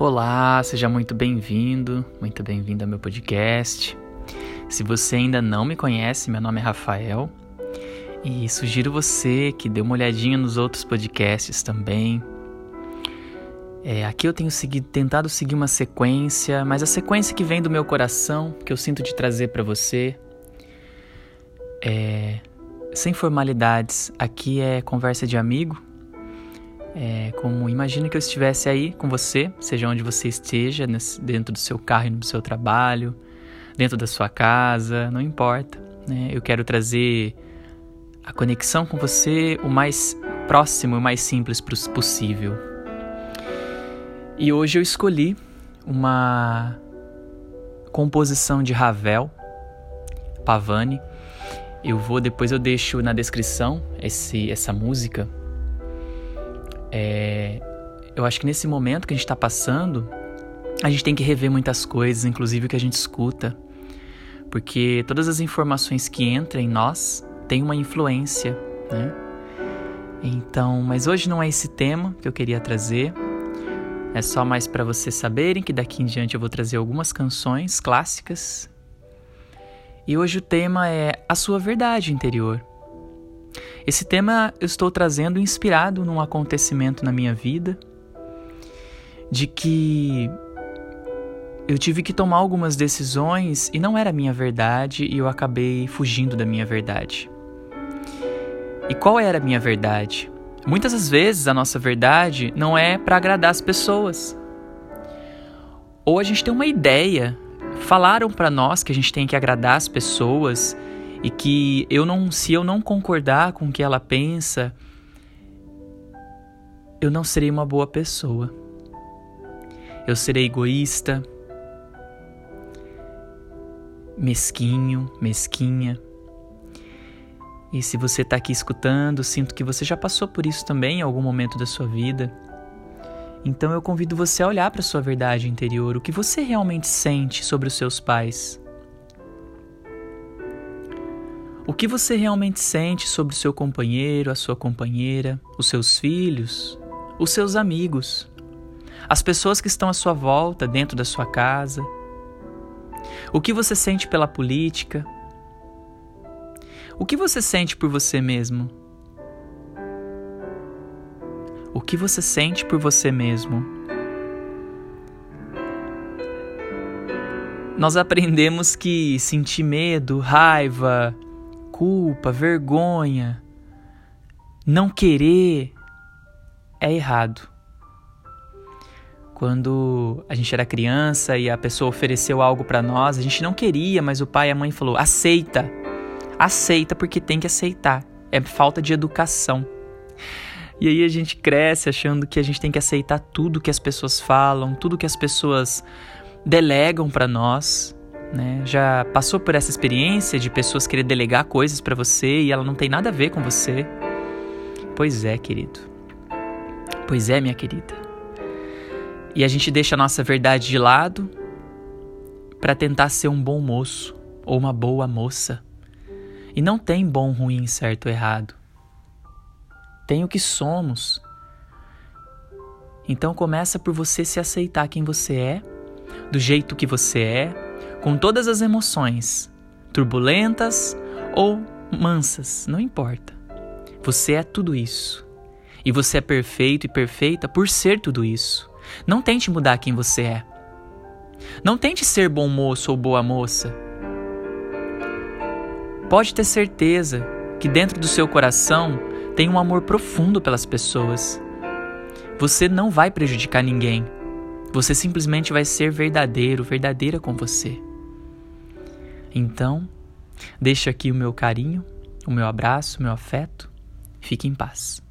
Olá, seja muito bem-vindo, muito bem-vindo ao meu podcast. Se você ainda não me conhece, meu nome é Rafael e sugiro você que dê uma olhadinha nos outros podcasts também. É, aqui eu tenho seguido, tentado seguir uma sequência, mas a sequência que vem do meu coração, que eu sinto de trazer para você, é sem formalidades. Aqui é conversa de amigo é, como imagina que eu estivesse aí com você, seja onde você esteja, dentro do seu carro, e do seu trabalho, dentro da sua casa, não importa. Né? Eu quero trazer a conexão com você o mais próximo e o mais simples possível. E hoje eu escolhi uma composição de Ravel, Pavani. Eu vou depois eu deixo na descrição esse, essa música é, eu acho que nesse momento que a gente está passando, a gente tem que rever muitas coisas, inclusive o que a gente escuta, porque todas as informações que entram em nós têm uma influência, né? Então, mas hoje não é esse tema que eu queria trazer. É só mais para vocês saberem que daqui em diante eu vou trazer algumas canções clássicas. E hoje o tema é a sua verdade interior. Esse tema eu estou trazendo inspirado num acontecimento na minha vida, de que eu tive que tomar algumas decisões e não era a minha verdade e eu acabei fugindo da minha verdade. E qual era a minha verdade? Muitas das vezes a nossa verdade não é para agradar as pessoas. Ou a gente tem uma ideia, falaram para nós que a gente tem que agradar as pessoas e que eu não, se eu não concordar com o que ela pensa, eu não serei uma boa pessoa. Eu serei egoísta, mesquinho, mesquinha. E se você está aqui escutando, sinto que você já passou por isso também em algum momento da sua vida. Então eu convido você a olhar para sua verdade interior, o que você realmente sente sobre os seus pais. O que você realmente sente sobre o seu companheiro, a sua companheira, os seus filhos, os seus amigos, as pessoas que estão à sua volta, dentro da sua casa? O que você sente pela política? O que você sente por você mesmo? O que você sente por você mesmo? Nós aprendemos que sentir medo, raiva, culpa, vergonha, não querer é errado. Quando a gente era criança e a pessoa ofereceu algo para nós, a gente não queria, mas o pai e a mãe falou: "Aceita. Aceita porque tem que aceitar. É falta de educação." E aí a gente cresce achando que a gente tem que aceitar tudo que as pessoas falam, tudo que as pessoas delegam para nós. Né? Já passou por essa experiência de pessoas querer delegar coisas para você e ela não tem nada a ver com você? Pois é, querido. Pois é, minha querida. E a gente deixa a nossa verdade de lado para tentar ser um bom moço ou uma boa moça. E não tem bom, ruim, certo ou errado. Tem o que somos. Então começa por você se aceitar quem você é, do jeito que você é, com todas as emoções, turbulentas ou mansas, não importa. Você é tudo isso. E você é perfeito e perfeita por ser tudo isso. Não tente mudar quem você é. Não tente ser bom moço ou boa moça. Pode ter certeza que dentro do seu coração tem um amor profundo pelas pessoas. Você não vai prejudicar ninguém. Você simplesmente vai ser verdadeiro, verdadeira com você. Então, deixo aqui o meu carinho, o meu abraço, o meu afeto. Fique em paz.